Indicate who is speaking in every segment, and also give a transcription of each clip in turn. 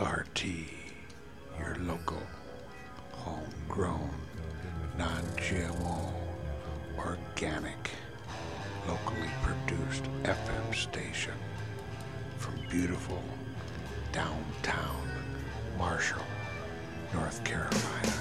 Speaker 1: ART, your local, homegrown, non GMO, organic, locally produced FM station from beautiful downtown Marshall, North Carolina.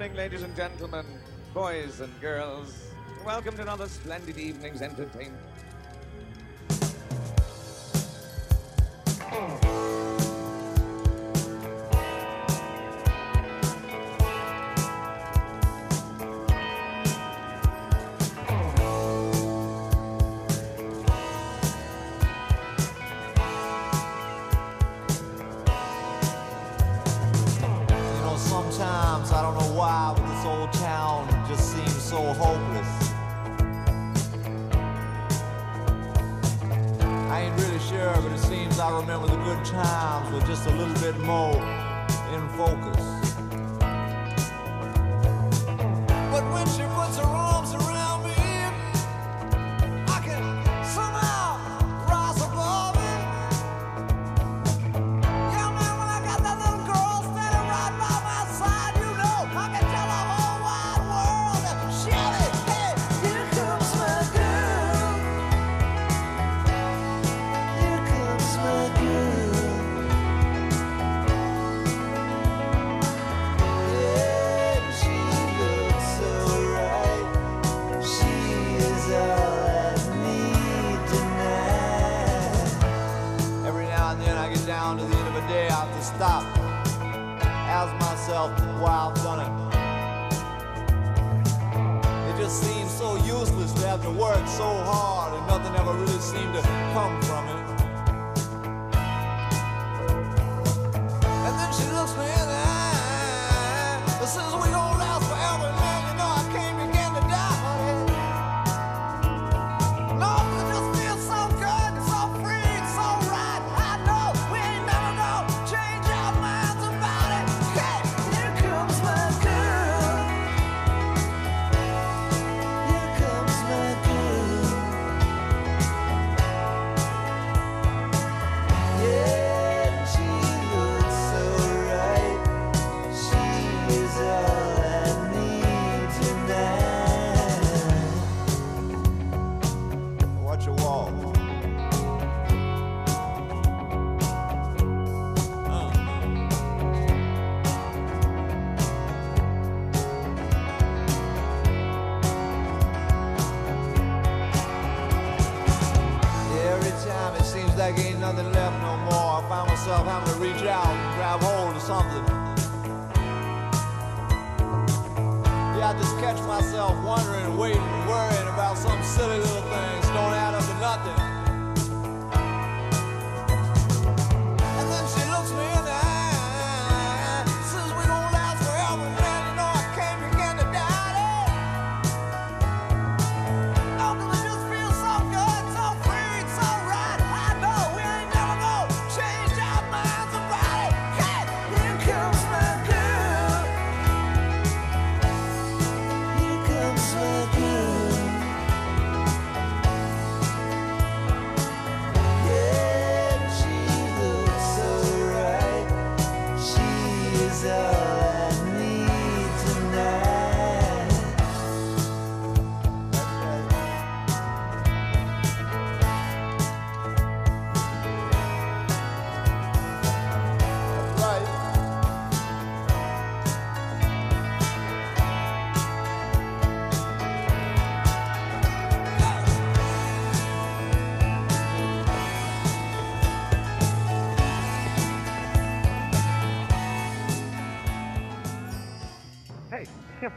Speaker 2: evening, ladies and gentlemen, boys and girls.
Speaker 3: Welcome to another splendid evening's entertainment.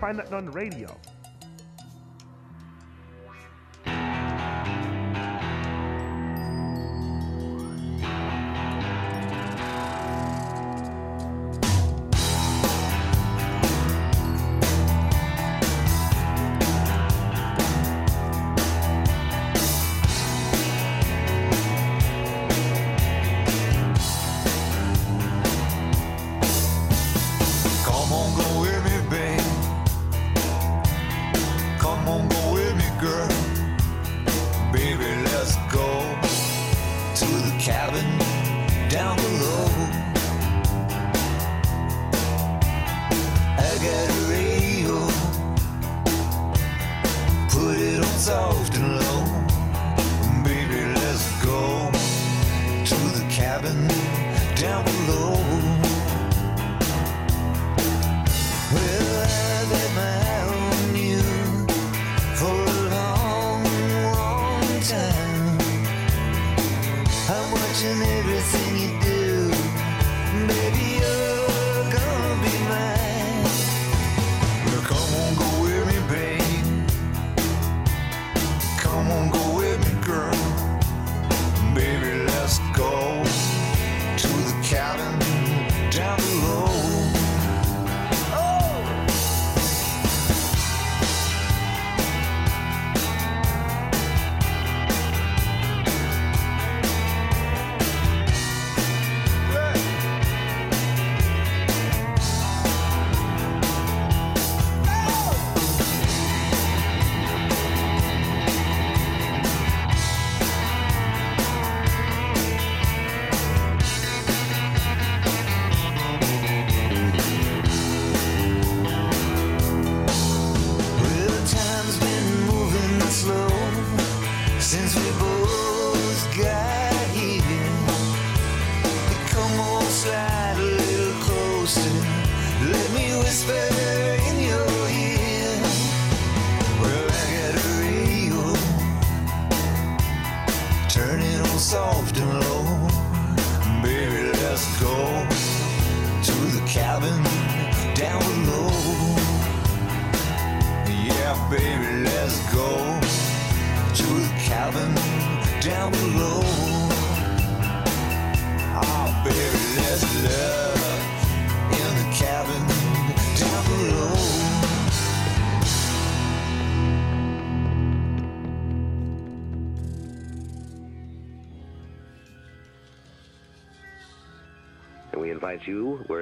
Speaker 2: Find
Speaker 1: that on the radio.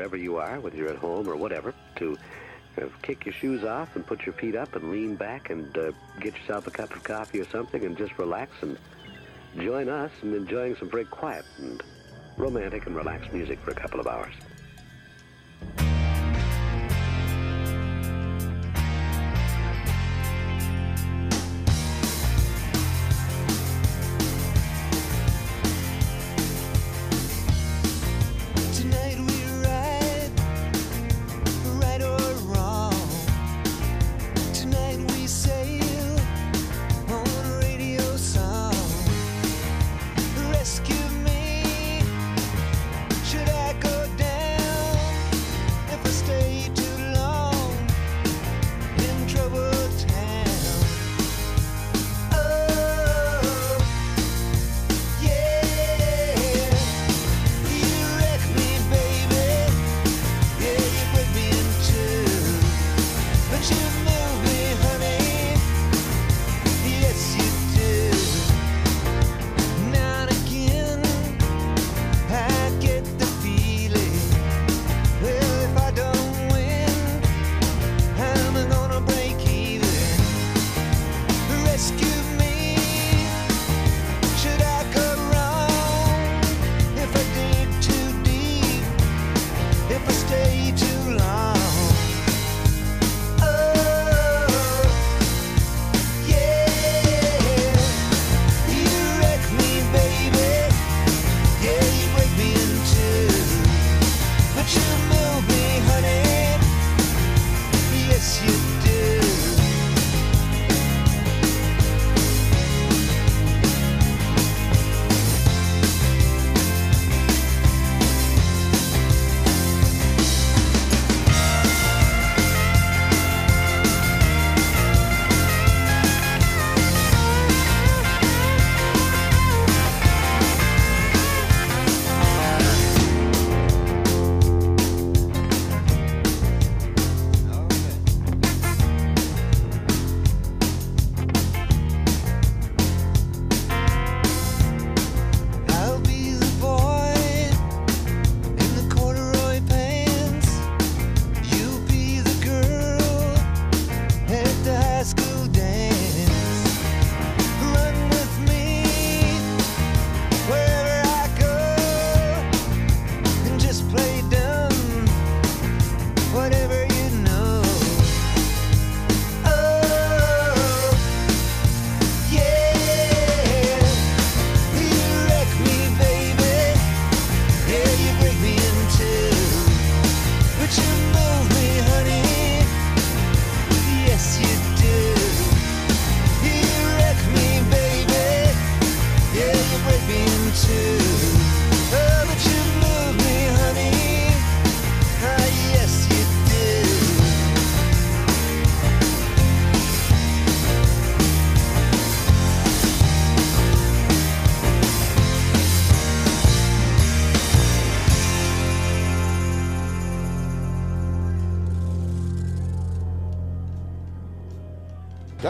Speaker 1: Wherever you are, whether you're at home or whatever, to uh, kick your shoes off and put your feet up and lean back and uh, get yourself a cup of coffee or something and just relax and join us in enjoying some very quiet and romantic and relaxed music for a couple of hours.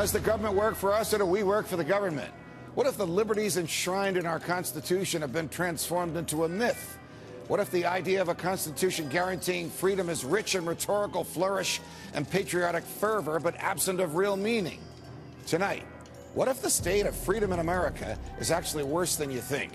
Speaker 4: Does the government work for us or do we work for the government? What if the liberties enshrined in our Constitution have been transformed into a myth? What if the idea of a Constitution guaranteeing freedom is rich in rhetorical flourish and patriotic fervor, but absent of real meaning? Tonight, what if the state of freedom in America is actually worse than you think?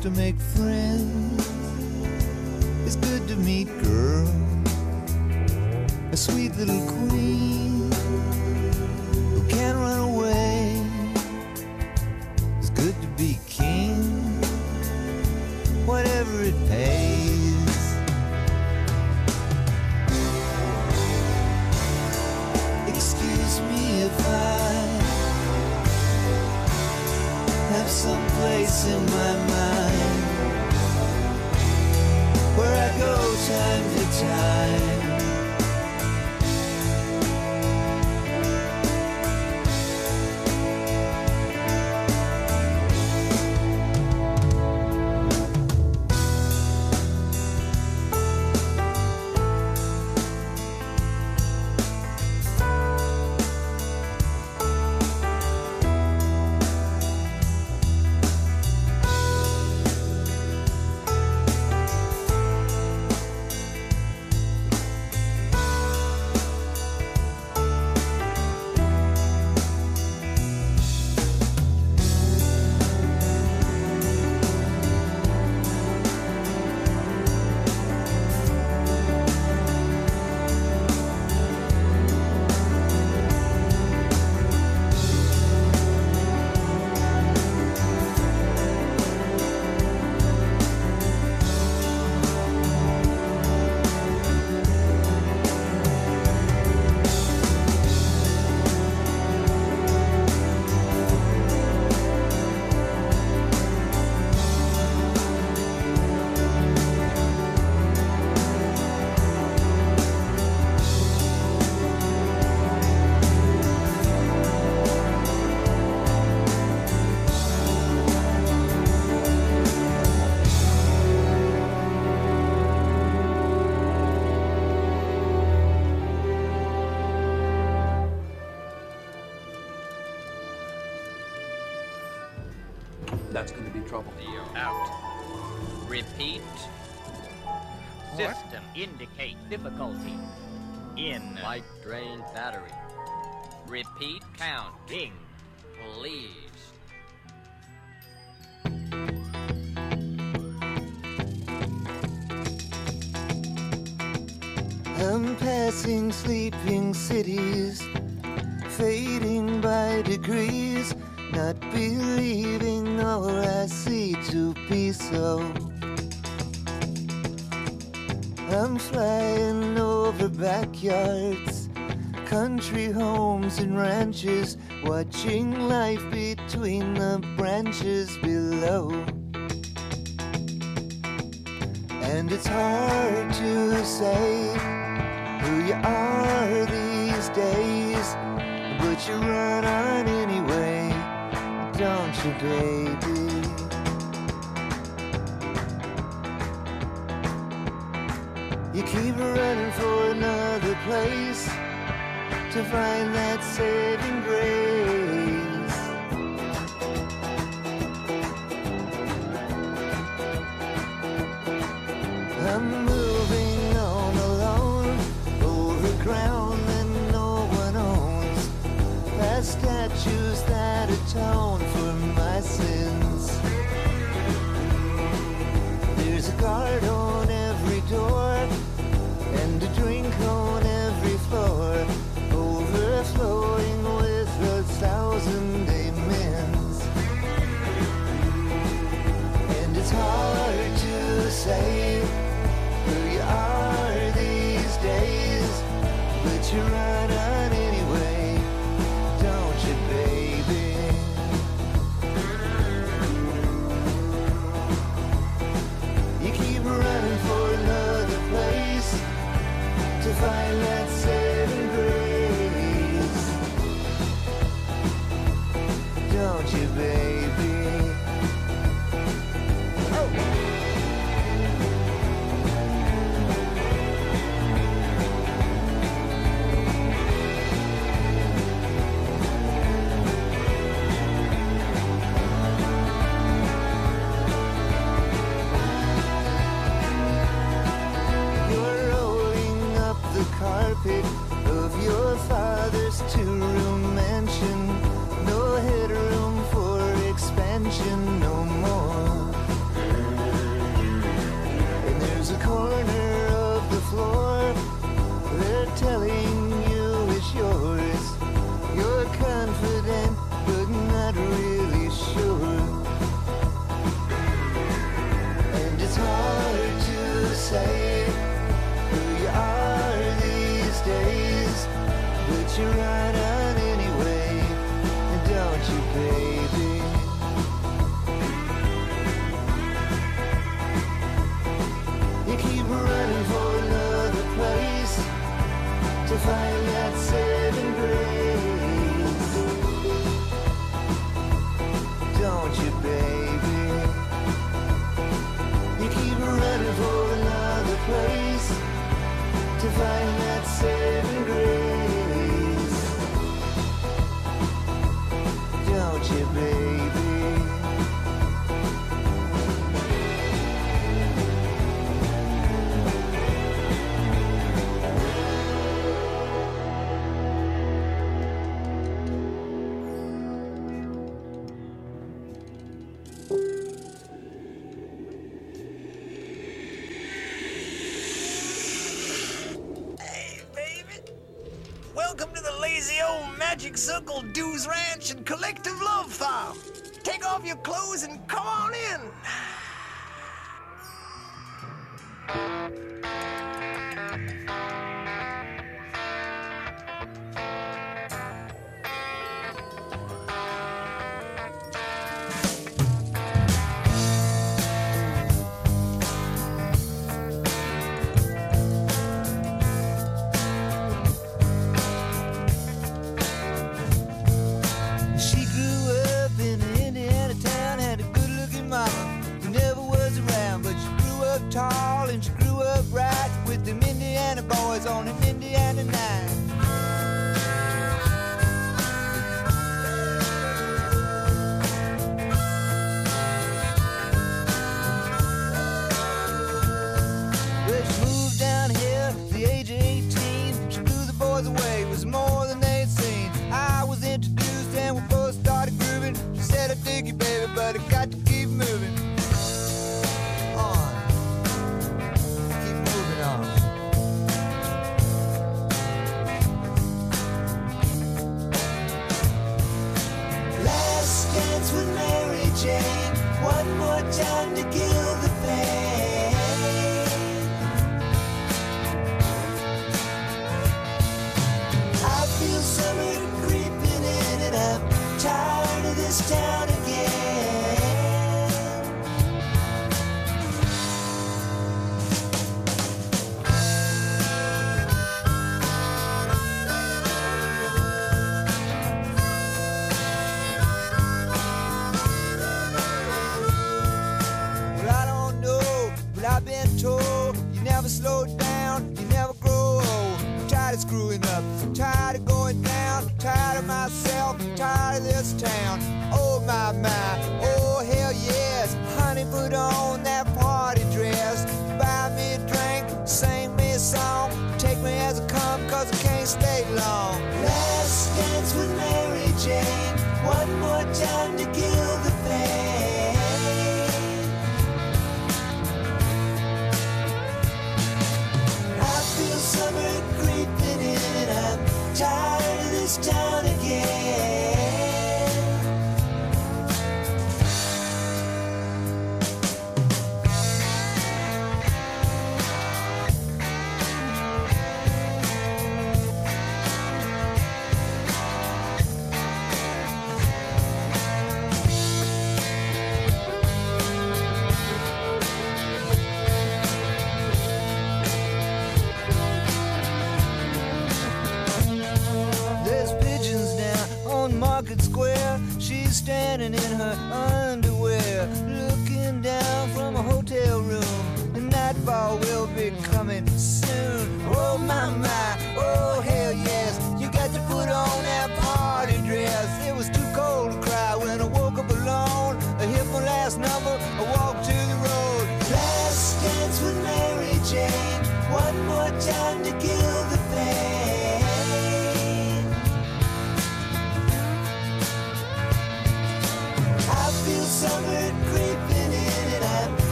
Speaker 5: to make friends. It's good to meet girl, a sweet little queen.
Speaker 6: drain battery. Repeat count.
Speaker 1: Ding.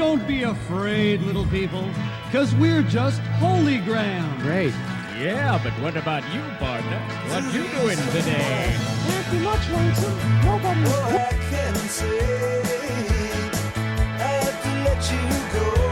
Speaker 5: Don't
Speaker 1: be
Speaker 7: afraid, little people, because we're just holy ground.
Speaker 8: Great. Yeah, but what about you, partner? What you doing today?
Speaker 7: Can't be much, Nobody.
Speaker 1: I can say I have to let you go.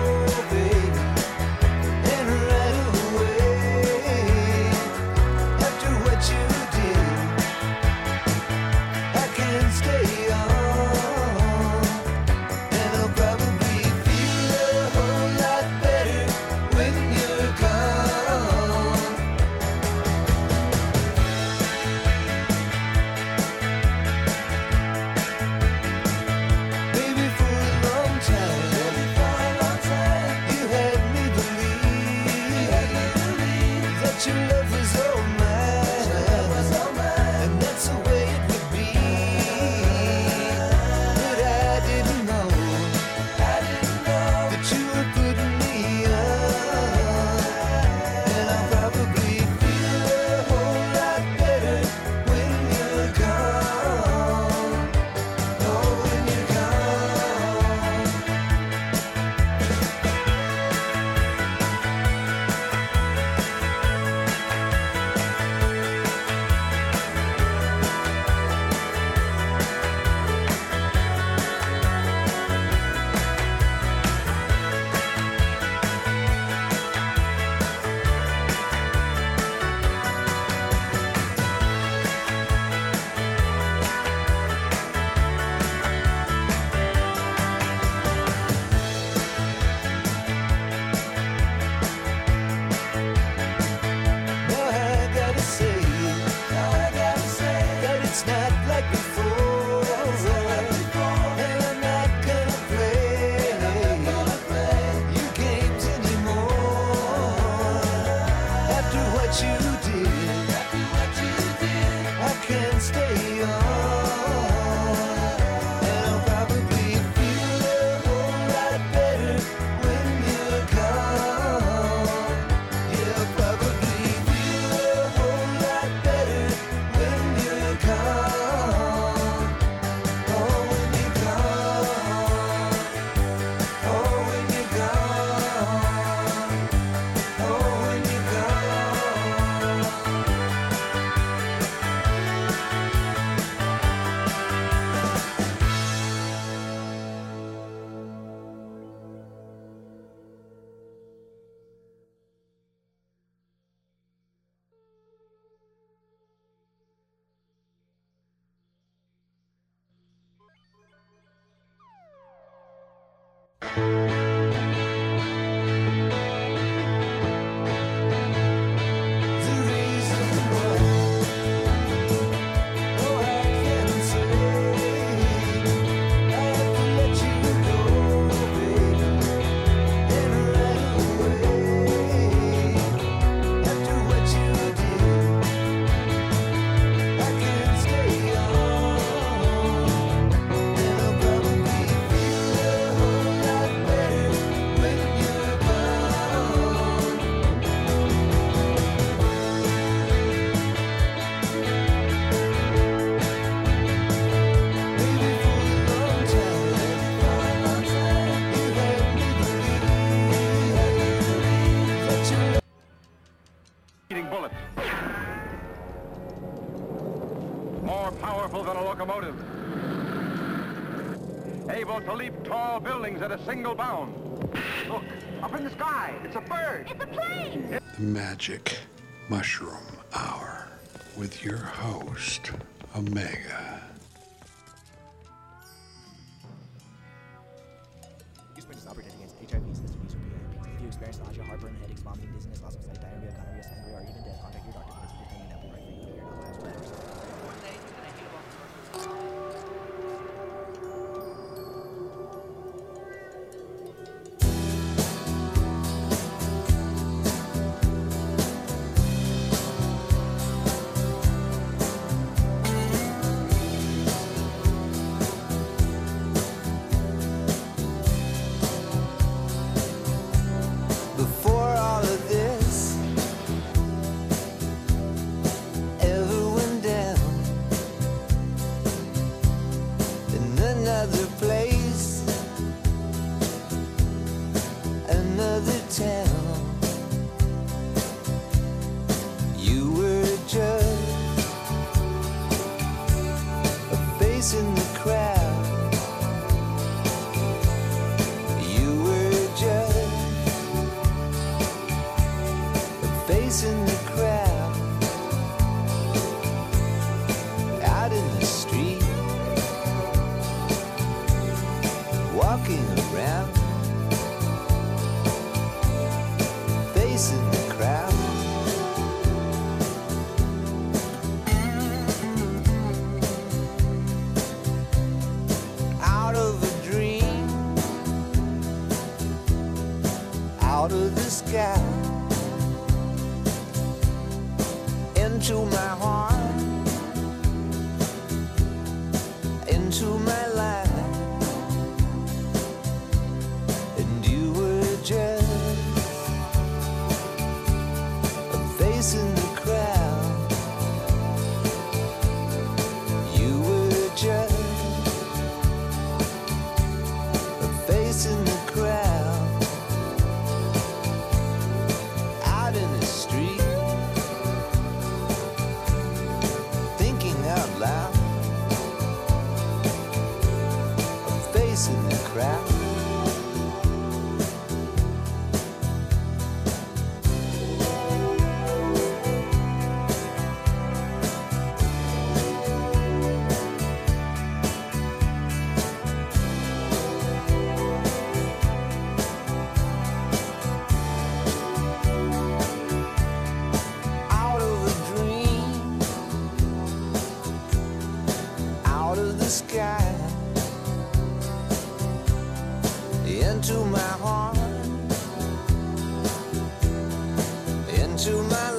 Speaker 9: single bound. Look, up in the sky, it's a bird. It's a plane.
Speaker 1: The Magic Mushroom Hour with your host.
Speaker 10: To my life.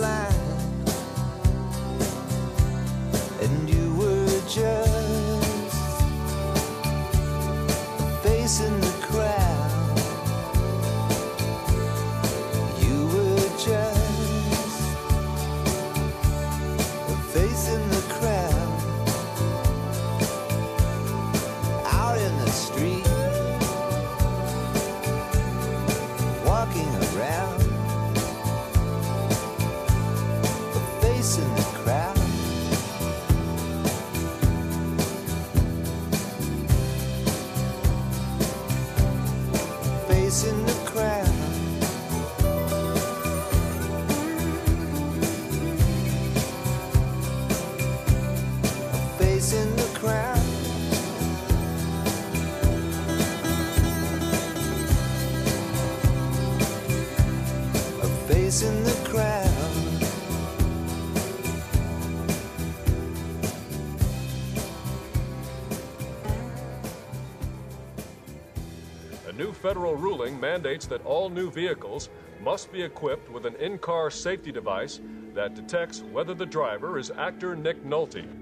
Speaker 11: federal ruling mandates that all new vehicles must be equipped with an in-car safety device that detects whether the driver is actor Nick Nolte.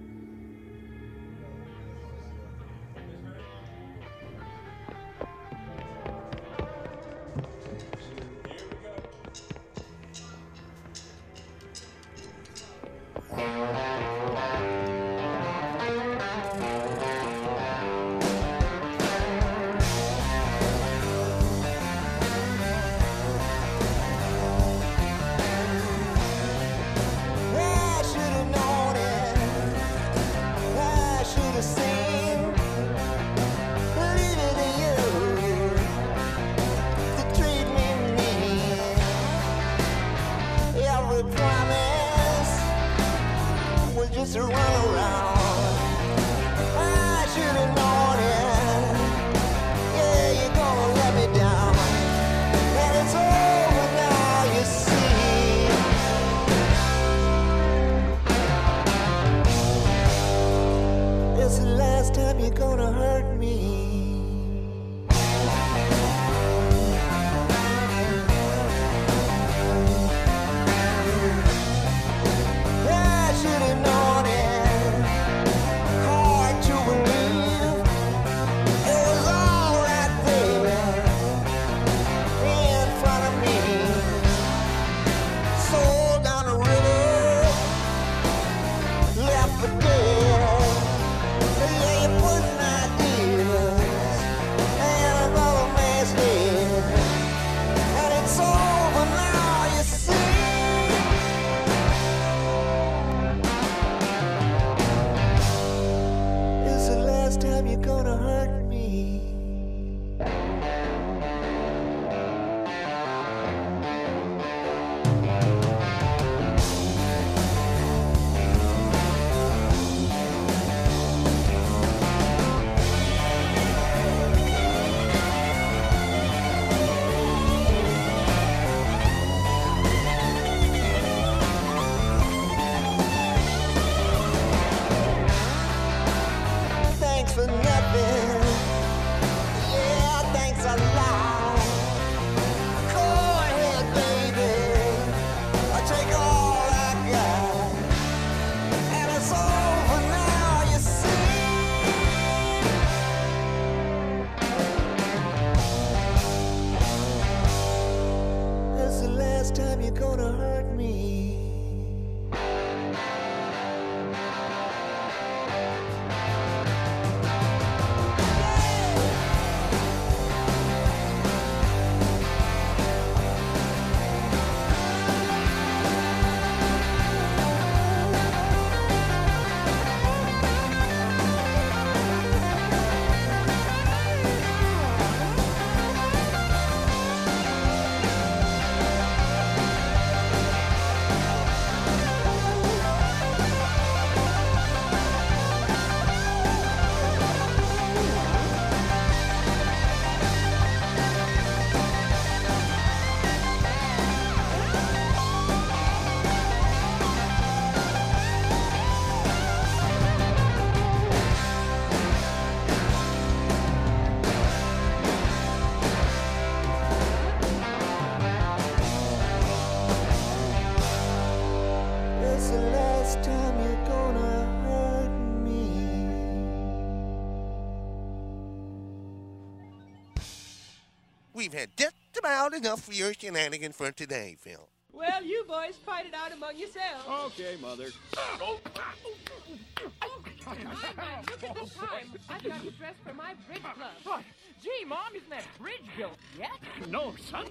Speaker 12: enough for your shenanigan for today, Phil.
Speaker 13: Well, you boys fight it out among yourselves.
Speaker 1: Okay, Mother.
Speaker 13: Oh, look at the time. I've got to dress for my bridge club.
Speaker 14: Gee, Mom, isn't that bridge built yet?
Speaker 1: No, son.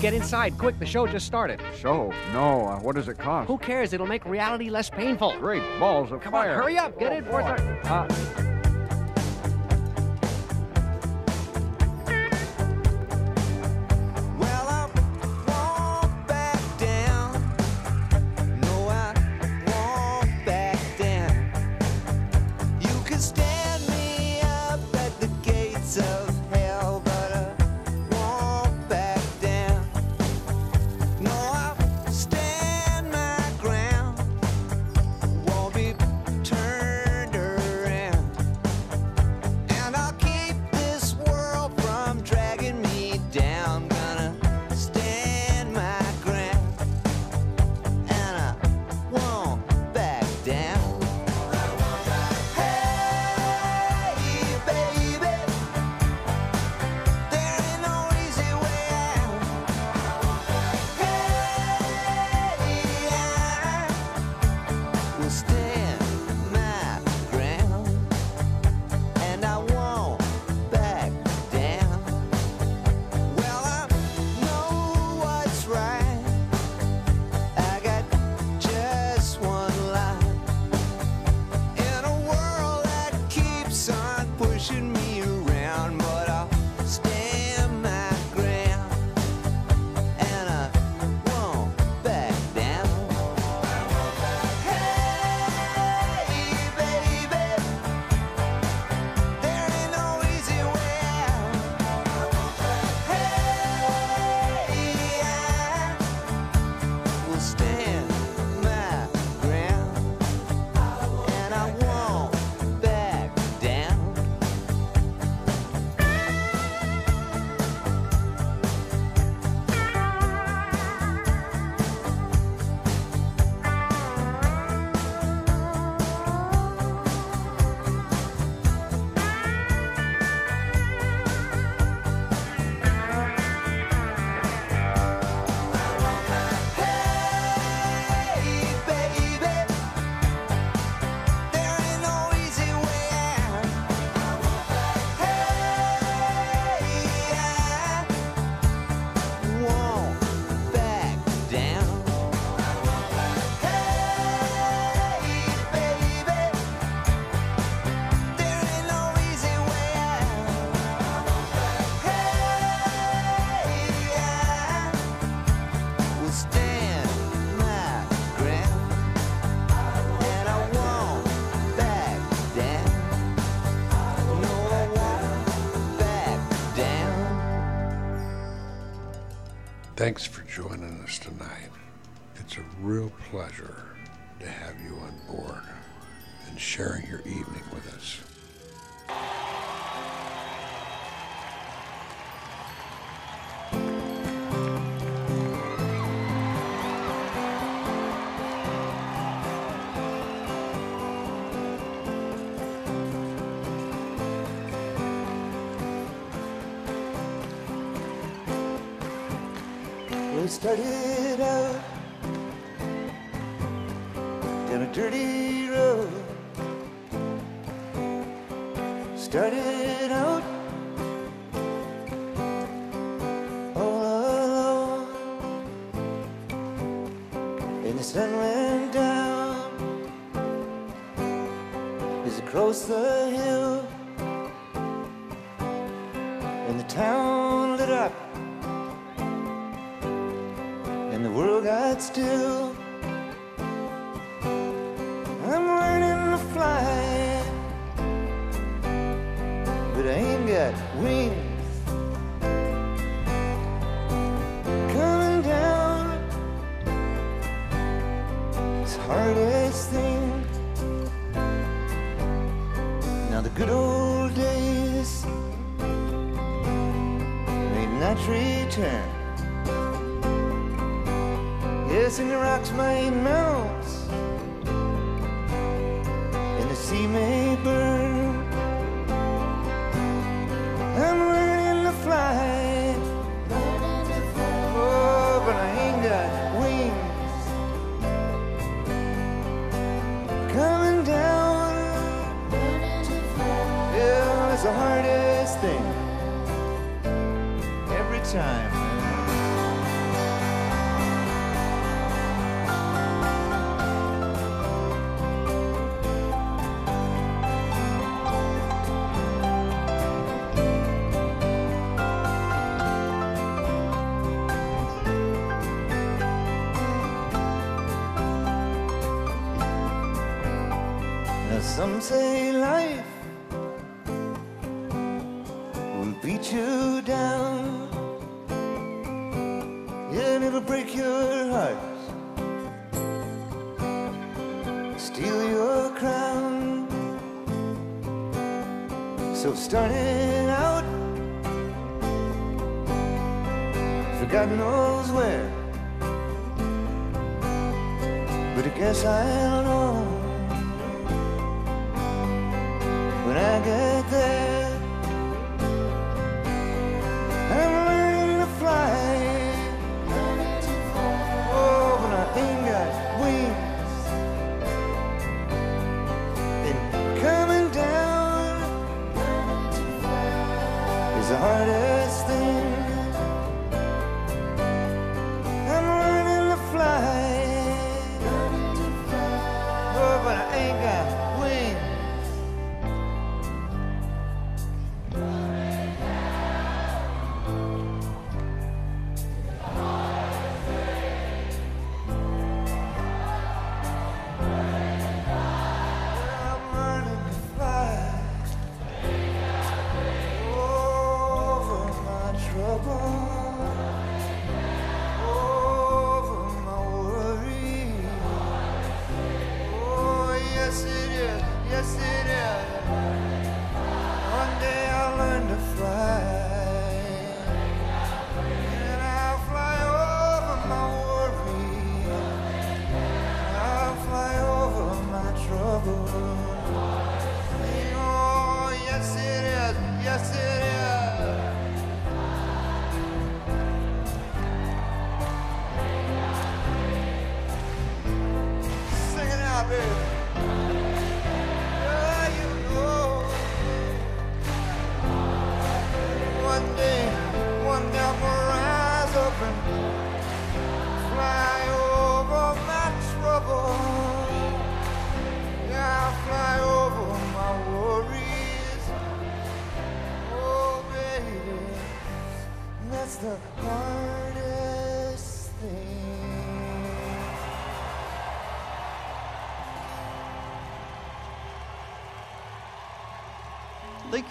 Speaker 15: Get
Speaker 1: inside, quick. The show just started.
Speaker 16: Show? No. Uh, what does it cost?
Speaker 1: Who cares? It'll make reality less painful.
Speaker 16: Great balls of
Speaker 1: Come
Speaker 16: fire.
Speaker 1: Come on, hurry up. Get oh, in for
Speaker 17: it. real pleasure to have you on board and sharing your evening with us.
Speaker 1: study a dirty road. Started out all alone, and the sun went down as it crossed the hill, and the town lit up, and the world got still.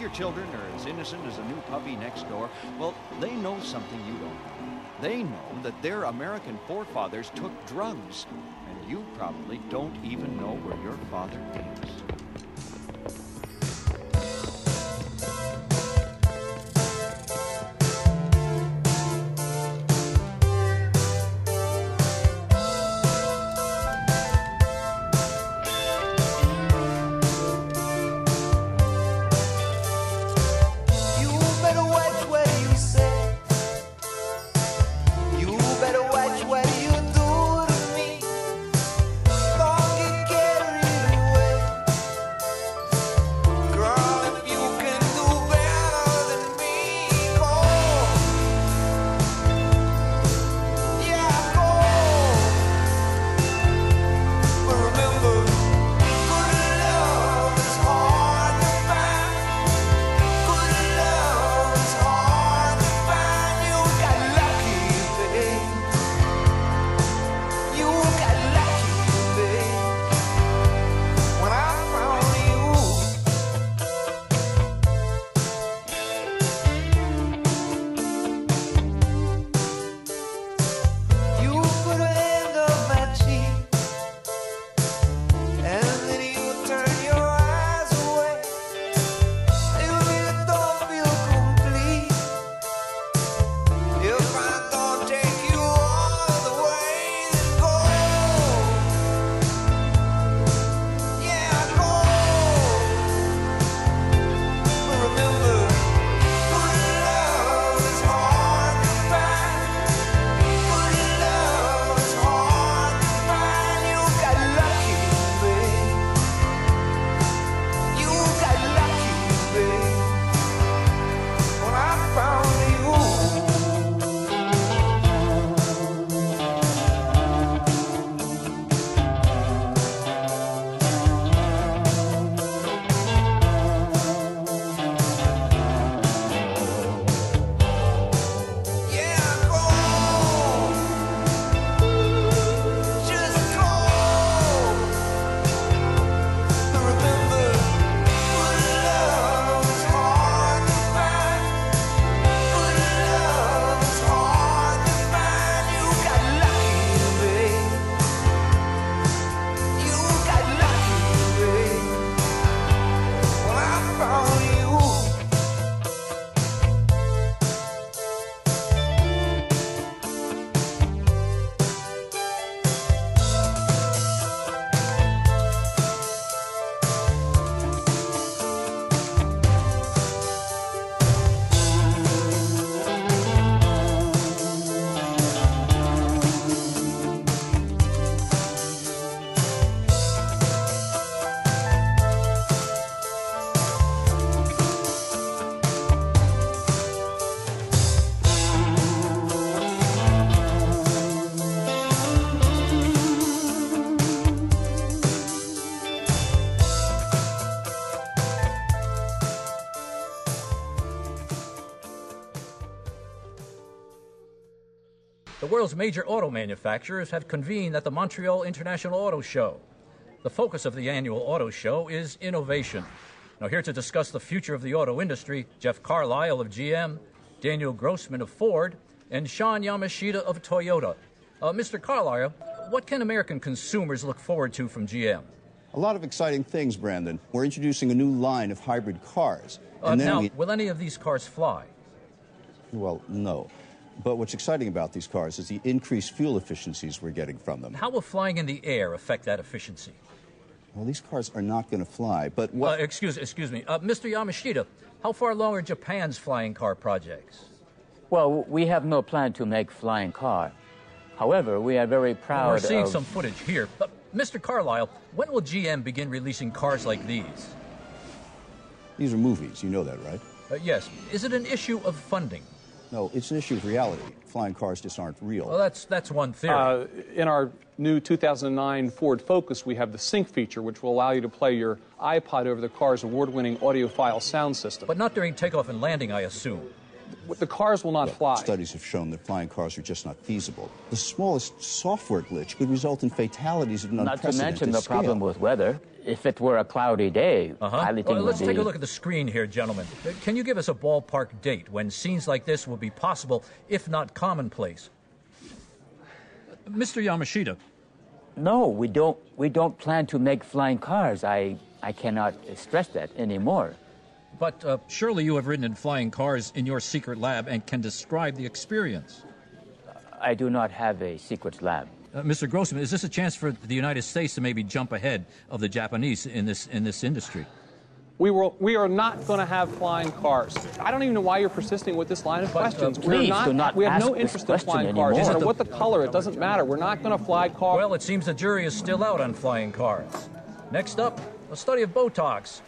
Speaker 1: Your children are as innocent as a new puppy next door? Well, they know something you don't know. They know that their American forefathers took drugs, and you probably don't even know where your father is.
Speaker 18: World's major auto manufacturers have convened at the Montreal International Auto Show. The focus of the annual auto show is innovation. Now, here to discuss the future of the auto industry, Jeff Carlisle of GM, Daniel Grossman of Ford, and Sean Yamashita of Toyota. Uh, Mr. Carlisle, what can American consumers look forward to from GM?
Speaker 19: A lot of exciting things, Brandon. We're introducing a new line of hybrid cars.
Speaker 18: Uh,
Speaker 19: then
Speaker 18: now,
Speaker 19: we,
Speaker 18: will any of these cars fly?
Speaker 19: well, no. But what's exciting about these cars is the increased fuel efficiencies we're getting from them.
Speaker 18: How will flying in the air affect that efficiency?
Speaker 19: Well, these cars are not going to fly, but
Speaker 18: Uh, excuse, excuse me. Uh, Mr. Yamashita, how far along are Japan's flying car projects?
Speaker 20: Well, we have no plan to make flying car. However, we are very proud
Speaker 18: We're seeing
Speaker 20: of...
Speaker 18: some footage here. Uh, Mr. Carlisle, when will GM begin releasing cars like these?
Speaker 19: These are movies, you know that, right?
Speaker 18: Uh, yes. Is it an issue of funding?
Speaker 19: No, it's an issue of reality. Flying cars just aren't real.
Speaker 18: Well, that's that's one theory.
Speaker 21: Uh, in our new 2009 Ford Focus, we have the sync feature, which will allow you to play your iPod over the car's award-winning audiophile sound system.
Speaker 18: but not during takeoff and landing, I assume.
Speaker 21: The cars will not fly.
Speaker 19: Studies have shown that flying cars are just not feasible. The smallest software glitch could result in fatalities of an
Speaker 20: Not to
Speaker 19: unprecedented
Speaker 20: mention the
Speaker 19: scale.
Speaker 20: problem with weather. If it were a cloudy day,
Speaker 1: Uh-huh.
Speaker 20: piloting
Speaker 1: Well,
Speaker 20: would
Speaker 1: let's
Speaker 20: be...
Speaker 1: take a look at the screen here, gentlemen. Uh, Can you give us a ballpark date when scenes like this will be possible, if not commonplace? Uh, Mr. Yamashita.
Speaker 20: No, we don't. We don't plan to make flying cars. I I cannot stress that anymore.
Speaker 1: But uh, surely you have ridden in flying cars in your secret lab and can describe the experience.
Speaker 20: I do not have a secret lab.
Speaker 1: Uh, Mr. Grossman, is this a chance for the United States to maybe jump ahead of the Japanese in this in this industry?
Speaker 21: We, will, we are not going to have flying cars. I don't even know why you're persisting with this line of
Speaker 1: But, uh,
Speaker 21: questions.
Speaker 1: please
Speaker 21: We're
Speaker 1: do not
Speaker 21: we have
Speaker 1: ask
Speaker 21: no interest in flying
Speaker 1: anymore.
Speaker 21: cars. No
Speaker 1: Isn't
Speaker 21: matter what the color, it doesn't matter. We're not going to fly cars.
Speaker 1: Well, it seems the jury is still out on flying cars. Next up, a study of Botox.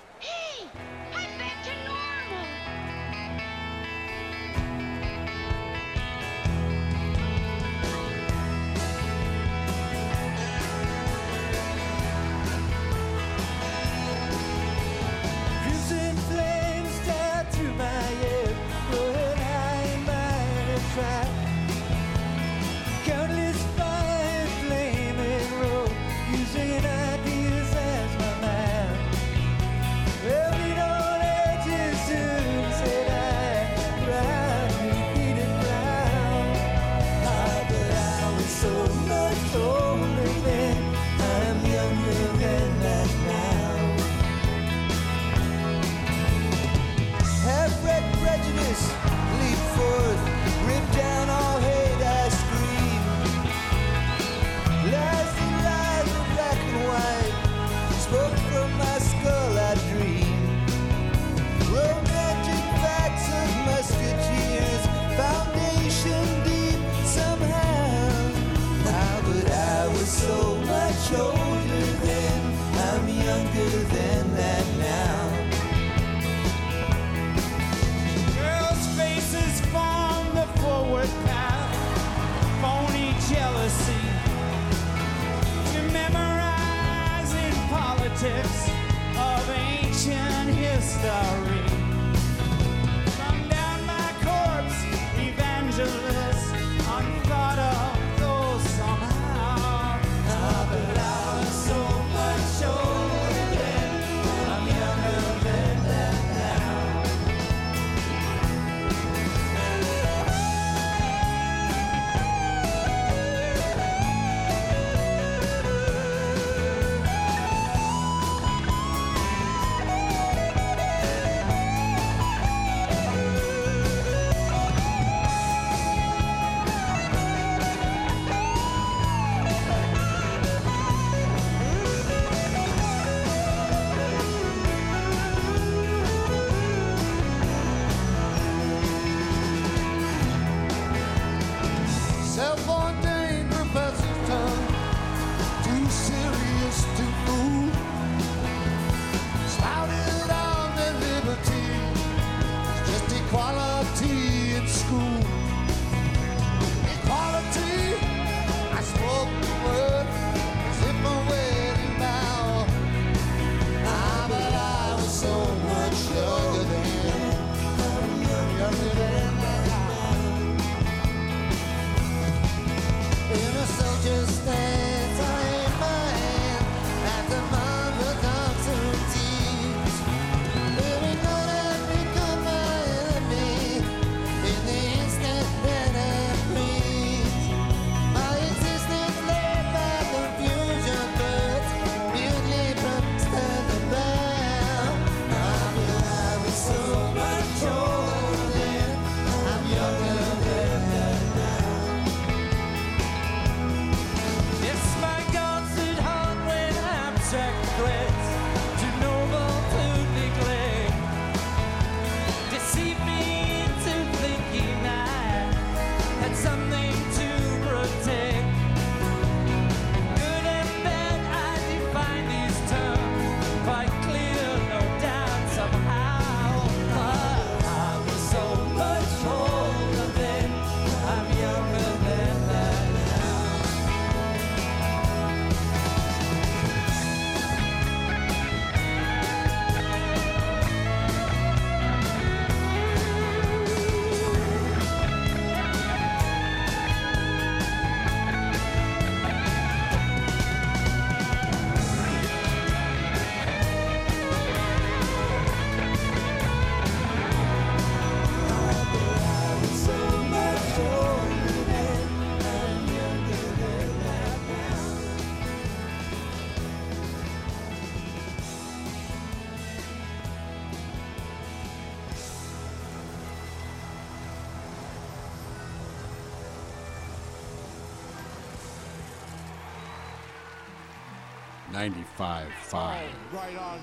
Speaker 1: 95.5.
Speaker 17: Right.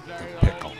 Speaker 1: The pickle.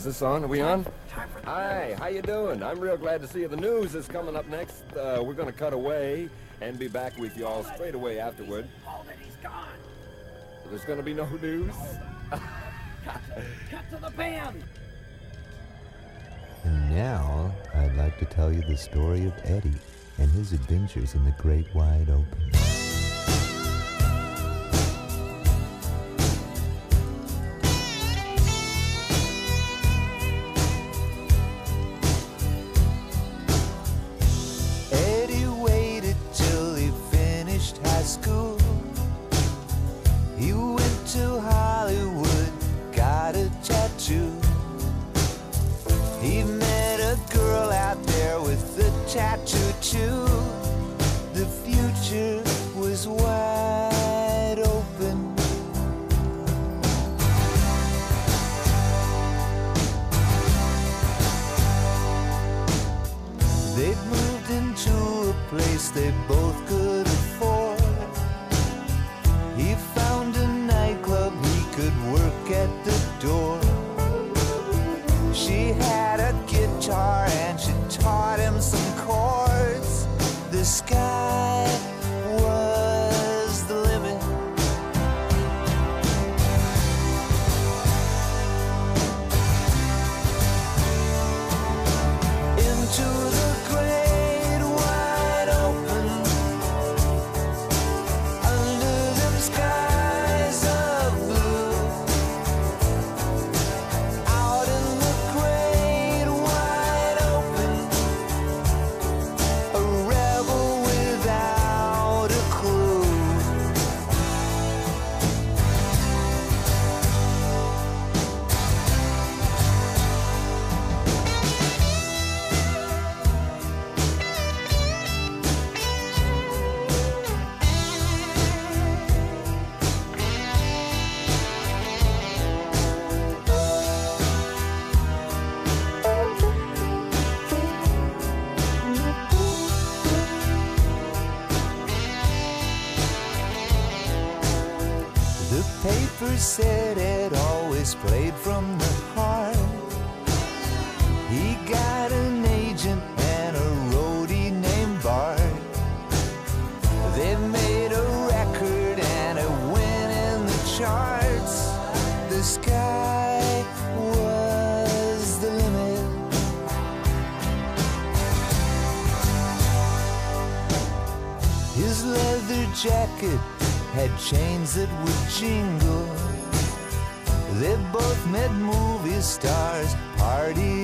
Speaker 22: is this on? Are we on? Hi, how you doing? I'm real glad to see you. The news is coming up next. Uh, we're gonna cut away and be back with y'all straight away afterward. Hold that he's gone. There's gonna be no news.
Speaker 23: cut, to, cut to the band.
Speaker 24: And now, I'd like to tell you the story of Eddie and his adventures in the great wide open.
Speaker 25: stars,
Speaker 1: party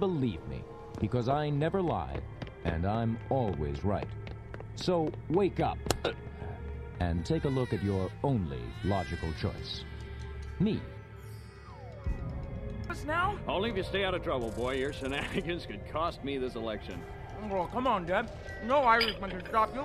Speaker 1: believe me, because I never lie, and I'm always right. So wake up and take a look at your only logical choice. Me.
Speaker 26: Us
Speaker 8: I'll leave you stay out of trouble, boy. Your shenanigans could cost me this election.
Speaker 26: Well, come on, Deb. No Irishman can stop you.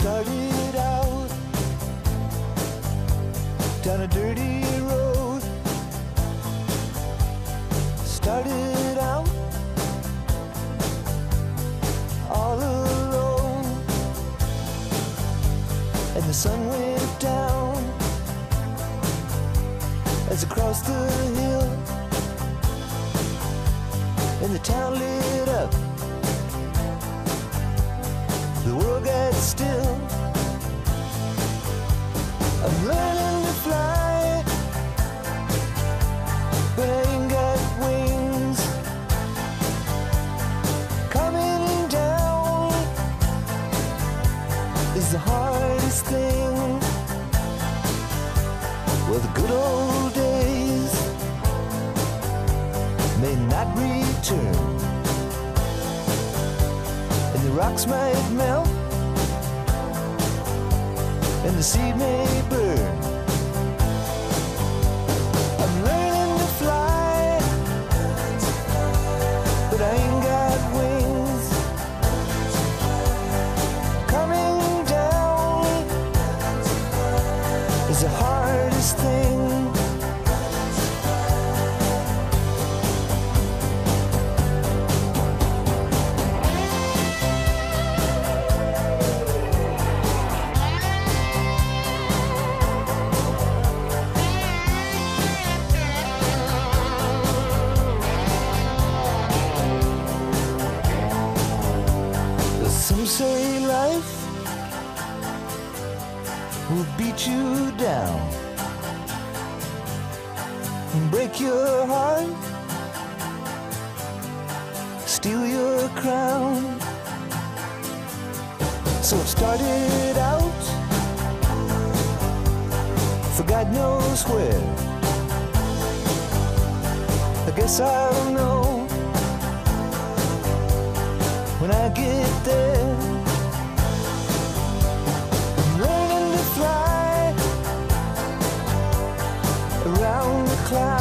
Speaker 1: Started out down a dirty road. Started out all alone, and the sun went down as I crossed the hill, and the town lit world gets still. I'm learning to fly, but I wings. Coming down is the hardest thing. Well, the good old days may not return and the rocks might melt, the seed may burn. So it started out for God knows where. I guess I'll know when I get there. I'm learning to fly around the clouds,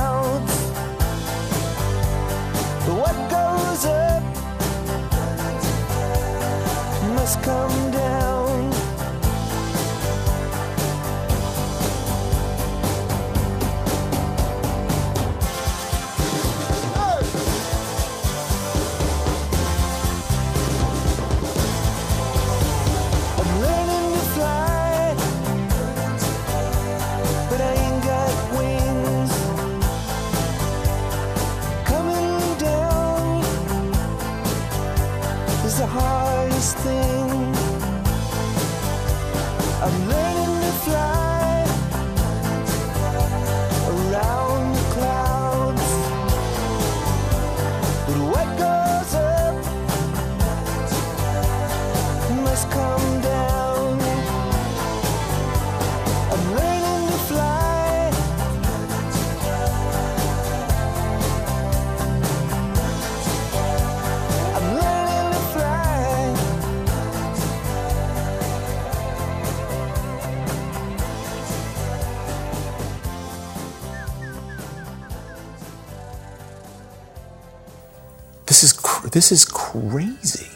Speaker 27: this is crazy.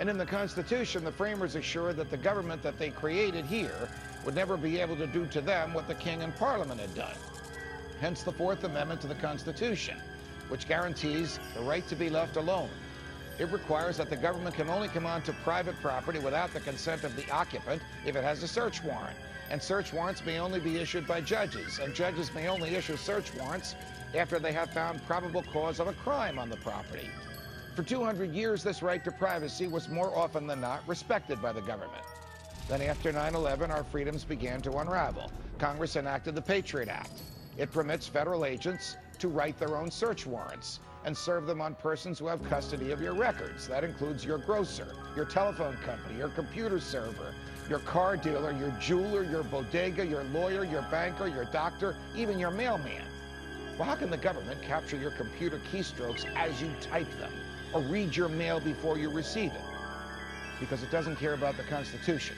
Speaker 1: And in the Constitution, the framers assured that the government that they created here would never be able to do to them what the King and Parliament had done. Hence the Fourth Amendment to the Constitution, which guarantees the right to be left alone. It requires that the government can only come onto private property without the consent of the occupant if it has a search warrant. And search warrants may only be issued by judges, and judges may only issue search warrants after they have found probable cause of a crime on the property. For 200 years, this right to privacy was more often than not respected by the government. Then after 9-11, our freedoms began to unravel. Congress enacted the Patriot Act. It permits federal agents to write their own search warrants and serve them on persons who have custody of your records. That includes your grocer, your telephone company, your computer server, your car dealer, your jeweler, your bodega, your lawyer, your banker, your doctor, even your mailman. Well, how can the government capture your computer keystrokes as you type them or read your mail before you receive it? Because it doesn't care about the Constitution.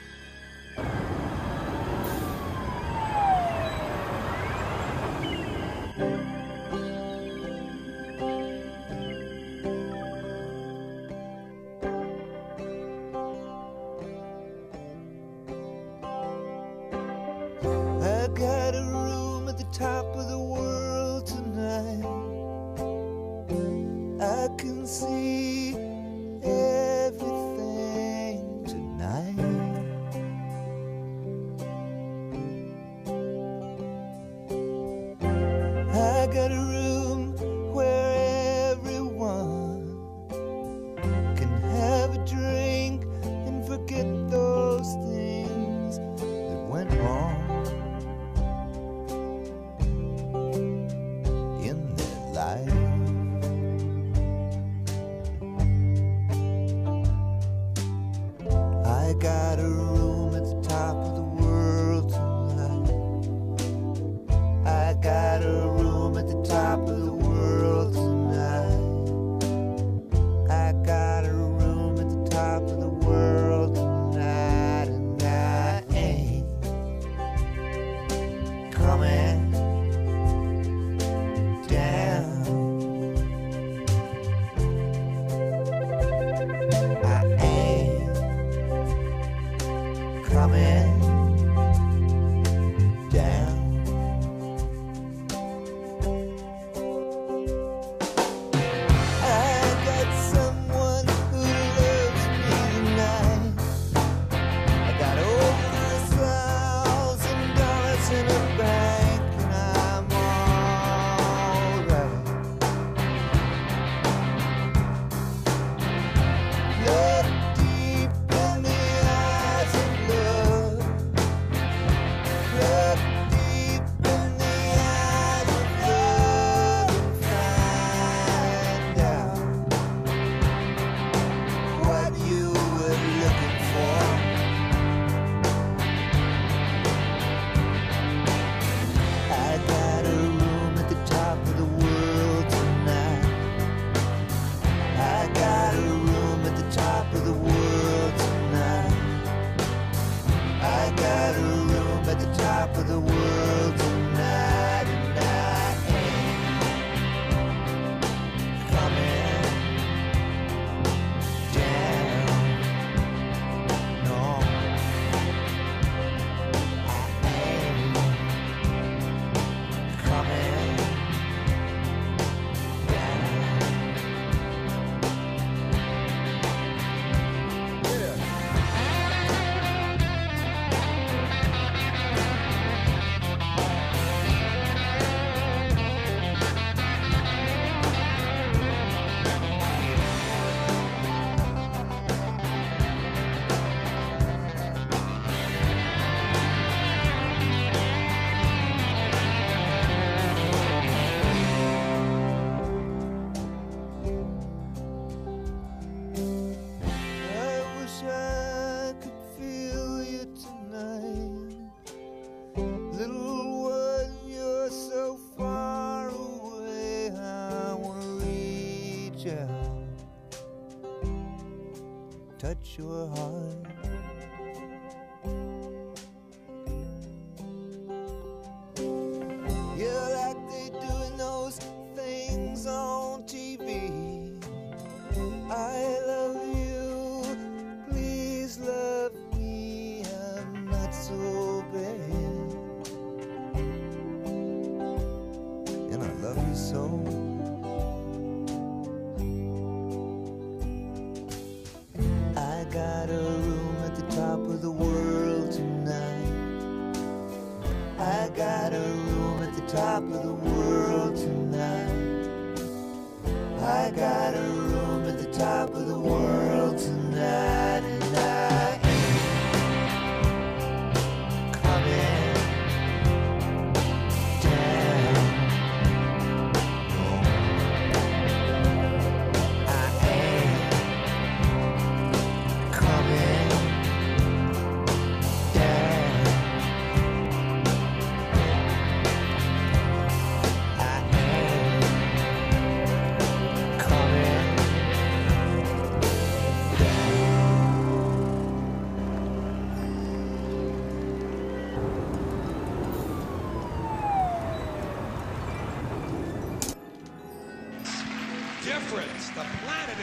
Speaker 28: Touch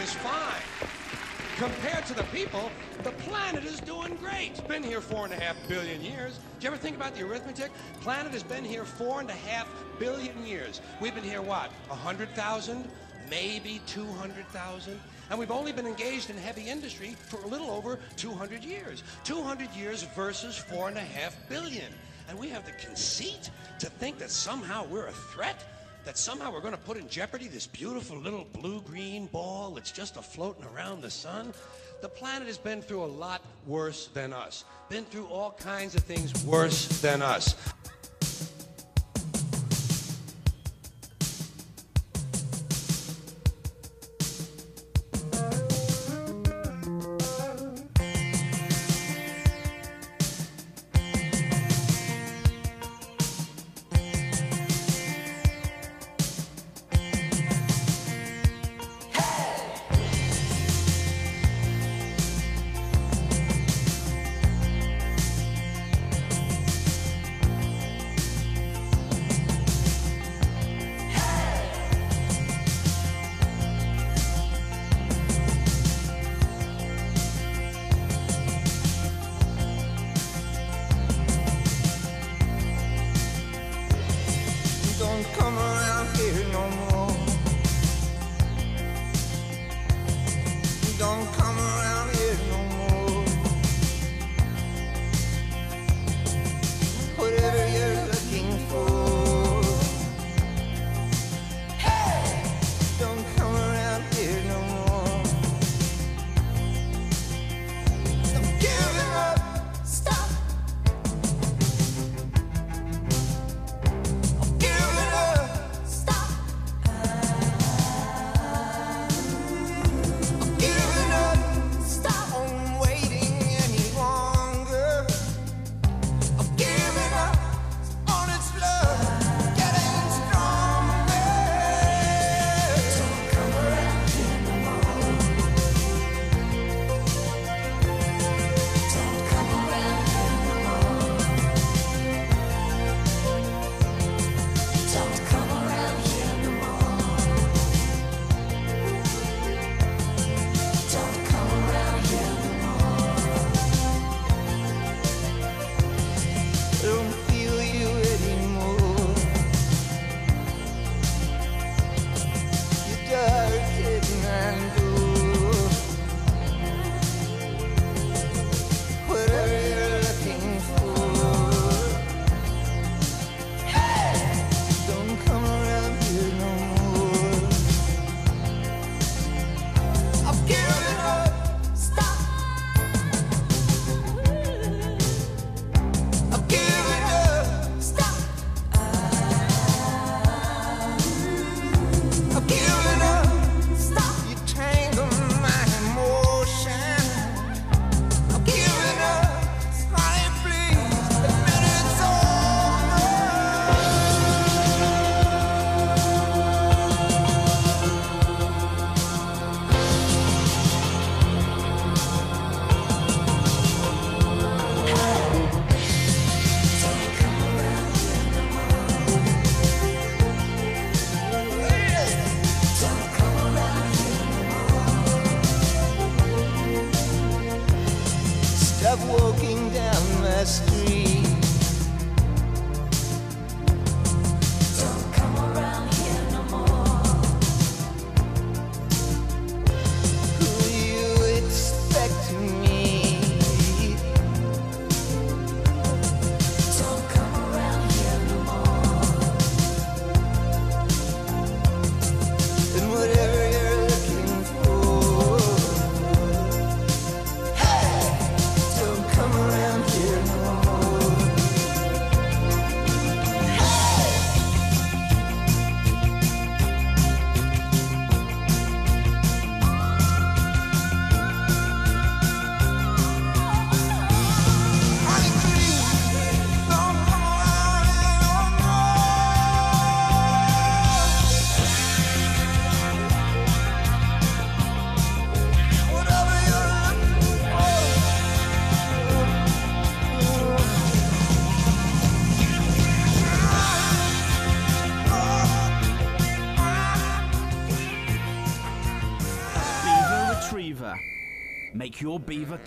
Speaker 29: is fine. Compared to the people, the planet is doing great. It's been here four and a half billion years. Did you ever think about the arithmetic? Planet has been here four and a half billion years. We've been here, what, a 100,000? Maybe 200,000? And we've only been engaged in heavy industry for a little over 200 years. 200 years versus four and a half billion. And we have the conceit to think that somehow we're a threat? That somehow we're going to put in jeopardy this beautiful little blue-green ball that's just a floating around the sun? The planet has been through a lot worse than us. Been through all kinds of things worse than us.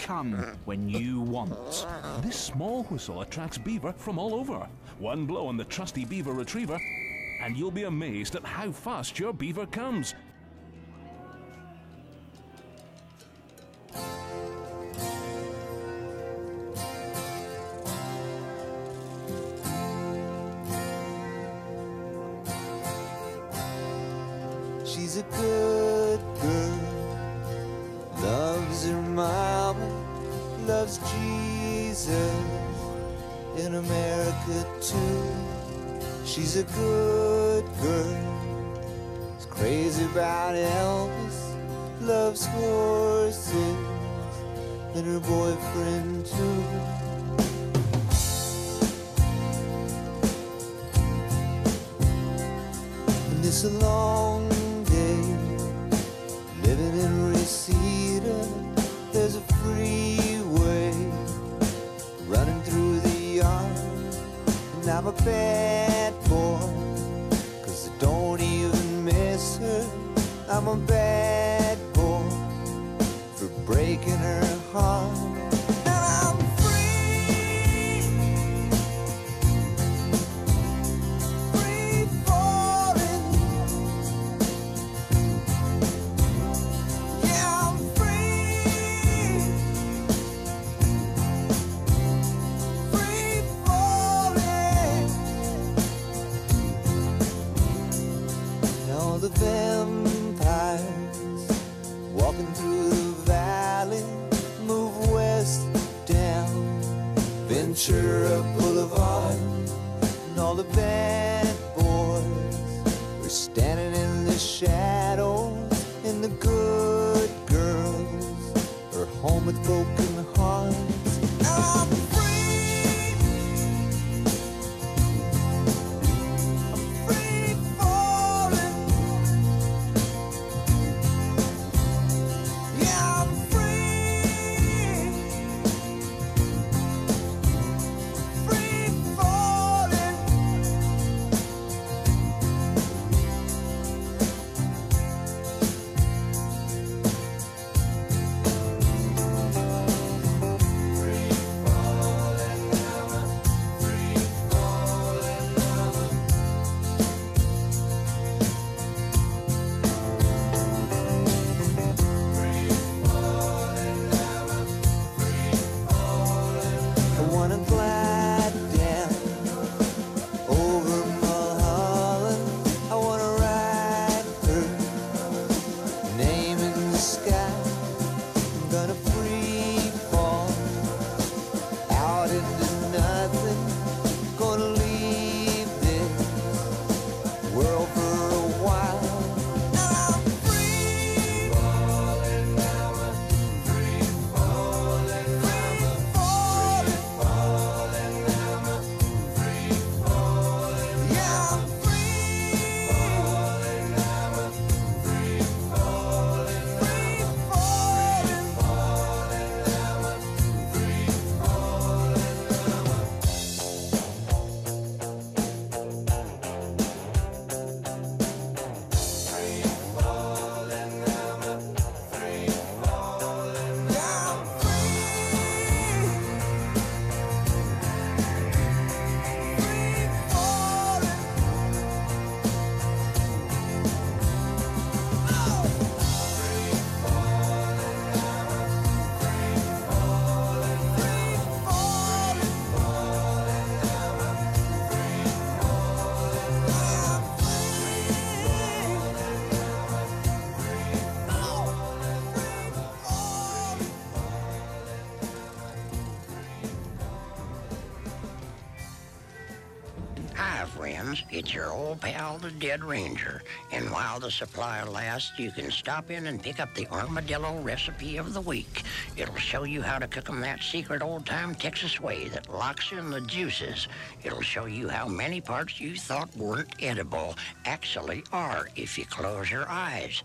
Speaker 1: come
Speaker 30: when you want.
Speaker 1: This small whistle attracts beaver from all over. One blow on the trusty beaver retriever, and you'll be amazed at how fast your beaver comes.
Speaker 31: It's
Speaker 32: your old pal, the Dead Ranger, and while the supply lasts, you can stop in and pick up the Armadillo Recipe of the Week. It'll show you how to cook 'em that secret old-time Texas way that locks in the juices. It'll show you how many parts you thought weren't edible actually are if you close your eyes.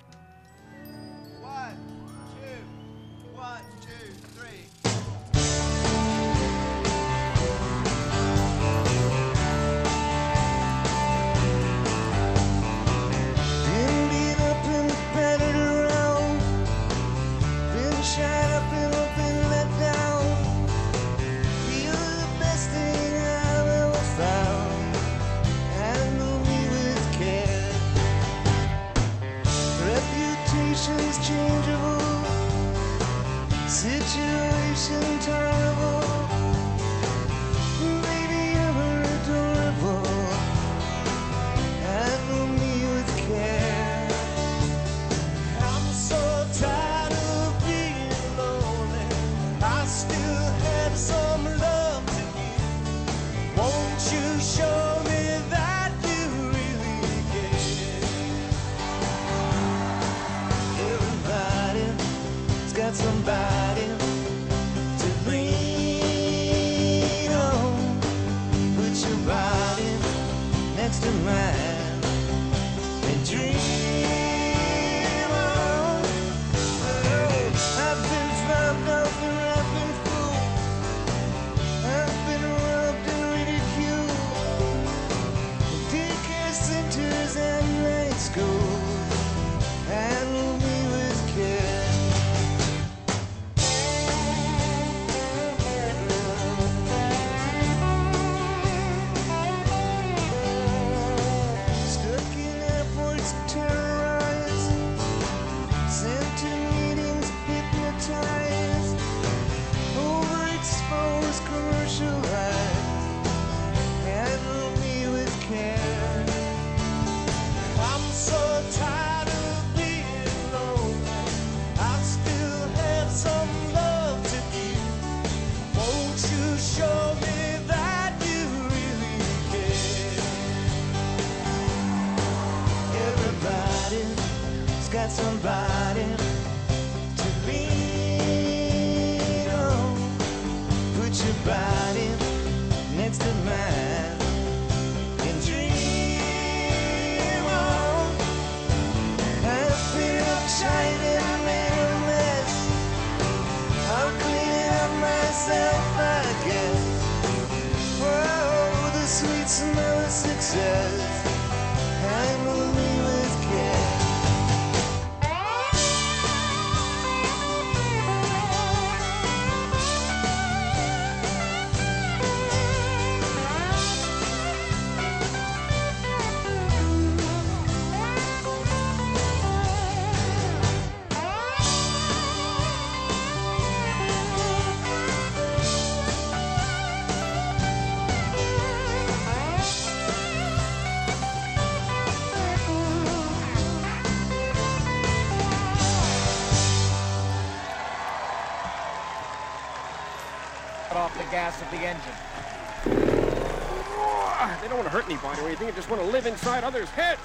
Speaker 3: Or you think you
Speaker 1: just want to live inside others' heads?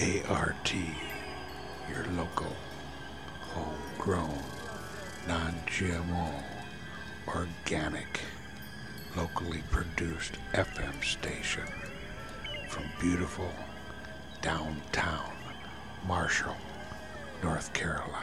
Speaker 17: WART, your local, homegrown, non GMO, organic, locally produced FM station from beautiful downtown Marshall, North Carolina.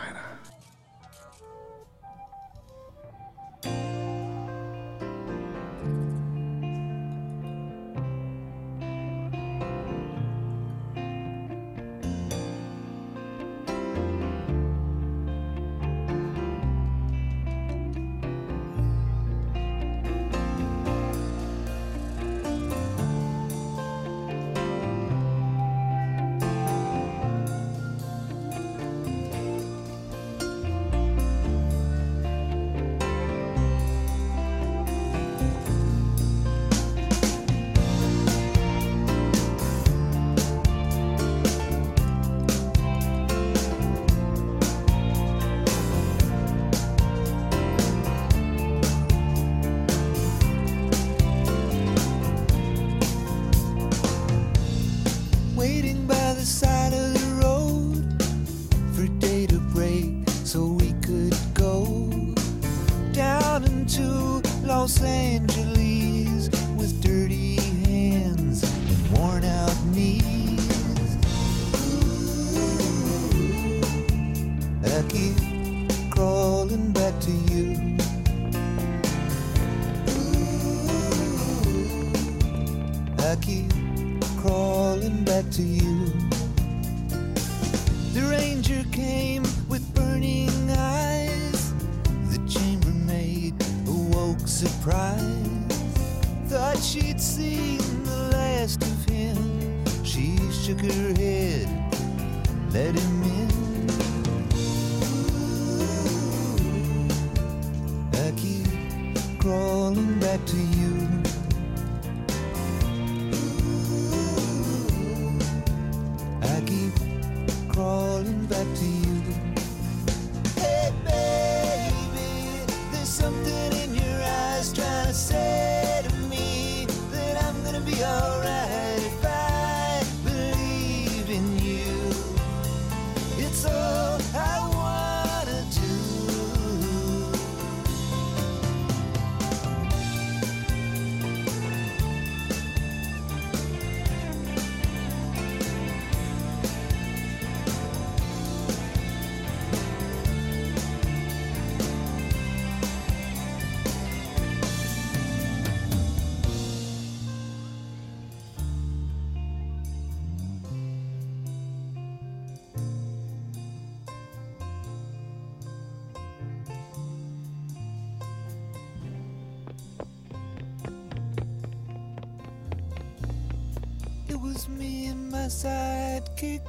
Speaker 1: Sidekick.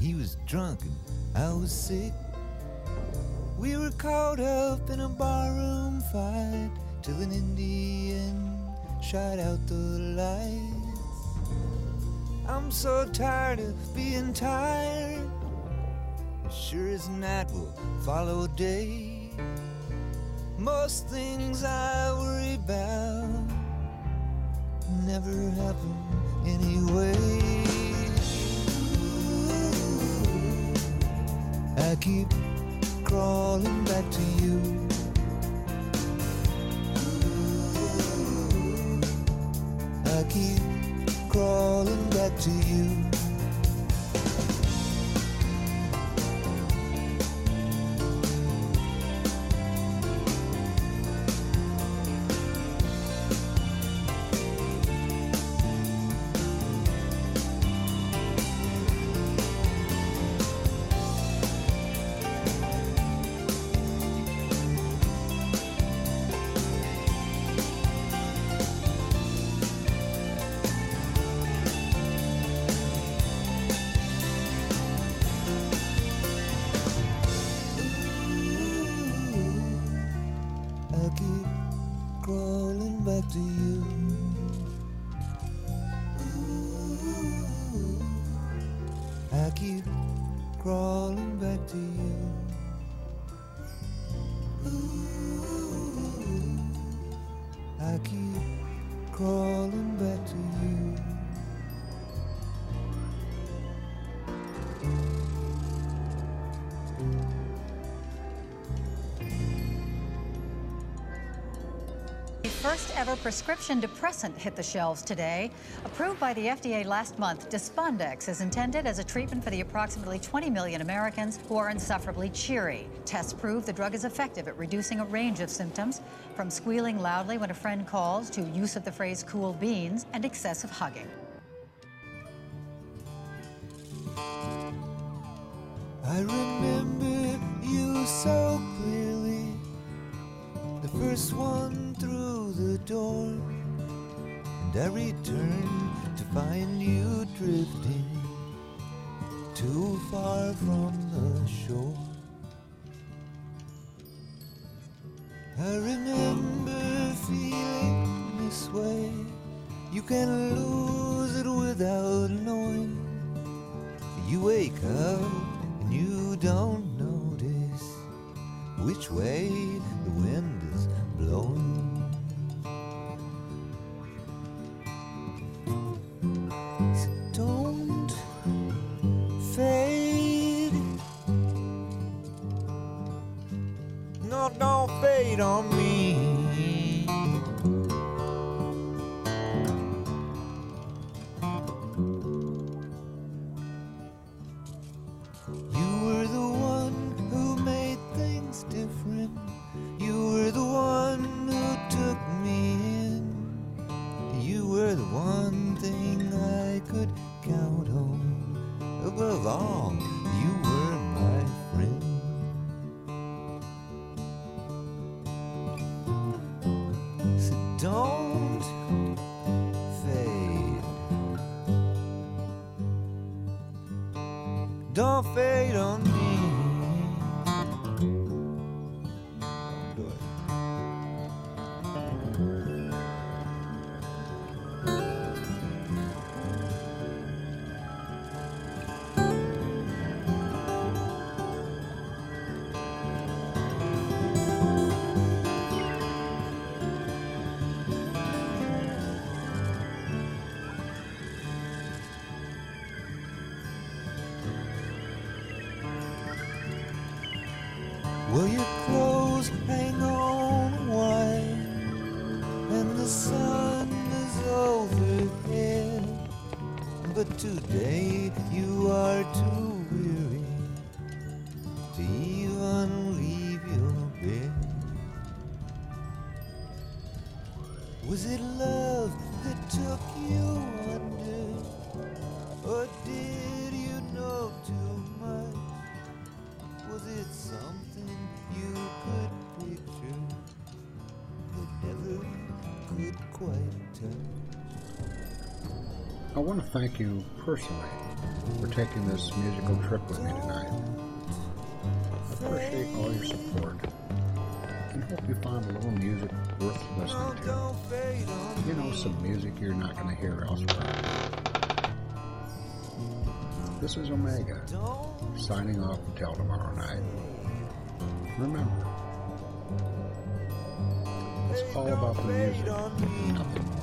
Speaker 1: He was drunk and I was sick. We were caught up in a barroom fight till an Indian shot out the lights. I'm so tired of being tired. Sure as night will follow day. Most things I worry about never happen anyway. I keep crawling back to you. I keep crawling back to you. Prescription depressant hit the shelves today. Approved by the FDA last month, Despondex is intended as a treatment for the approximately 20 million Americans who are insufferably cheery. Tests prove the drug is effective at reducing a range of symptoms, from squealing loudly when a friend calls to use of the phrase cool beans and excessive hugging.
Speaker 33: Something you could picture but never could quite touch?
Speaker 34: I want to thank you personally for taking this musical trip with me tonight. I appreciate all your support and hope you find a little music worth listening to. You know, some music you're not going to hear elsewhere. This is Omega, signing off until tomorrow night. Remember, it's all about the music,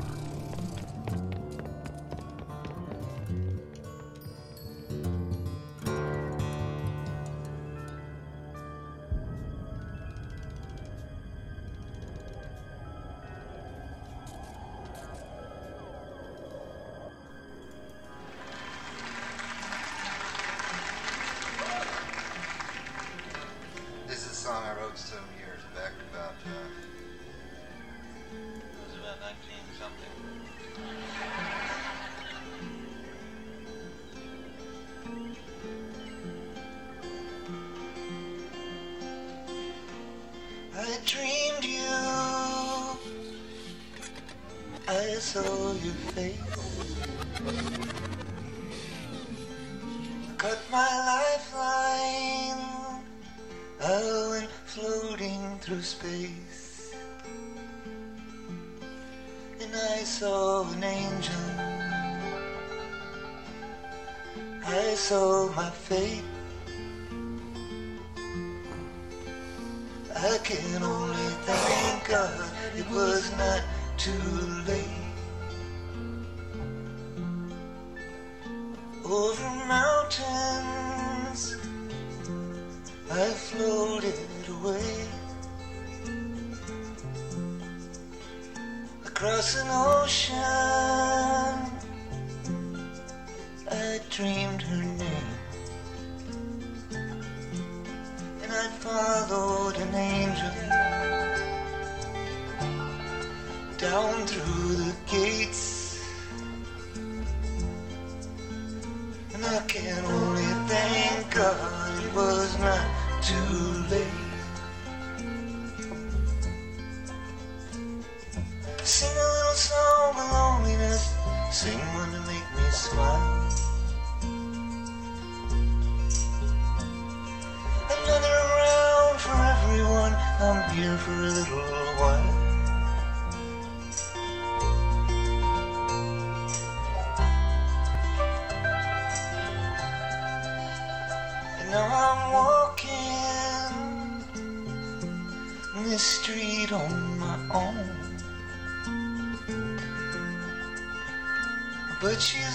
Speaker 35: that you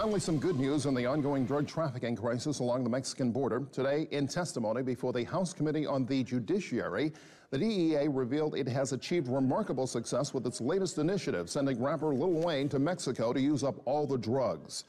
Speaker 3: Finally, some good news on the ongoing drug trafficking crisis along the Mexican border. Today, in testimony before the House Committee on the Judiciary, the DEA revealed it has achieved remarkable success with its latest initiative, sending rapper Lil Wayne to Mexico to use up all the drugs.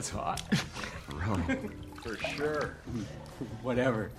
Speaker 8: That's hot.
Speaker 36: Bro.
Speaker 8: For sure.
Speaker 36: Whatever.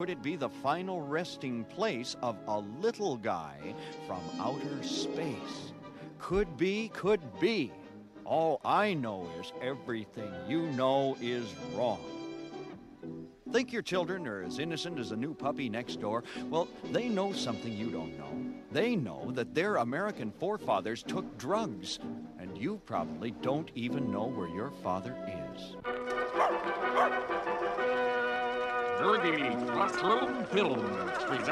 Speaker 36: Could it be the final resting place of a little guy from outer space? Could be, could be. All I know is everything you know is wrong. Think your children are as innocent as a new puppy next door? Well, they know something you don't know. They know that their American forefathers took drugs, and you probably don't even know where your father is.
Speaker 37: Dirty Film Films presents